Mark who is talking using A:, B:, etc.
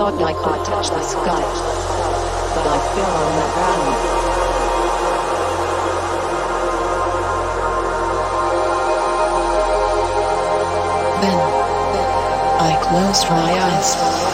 A: thought I could touch the sky, but I fell on the ground. Then I closed my eyes.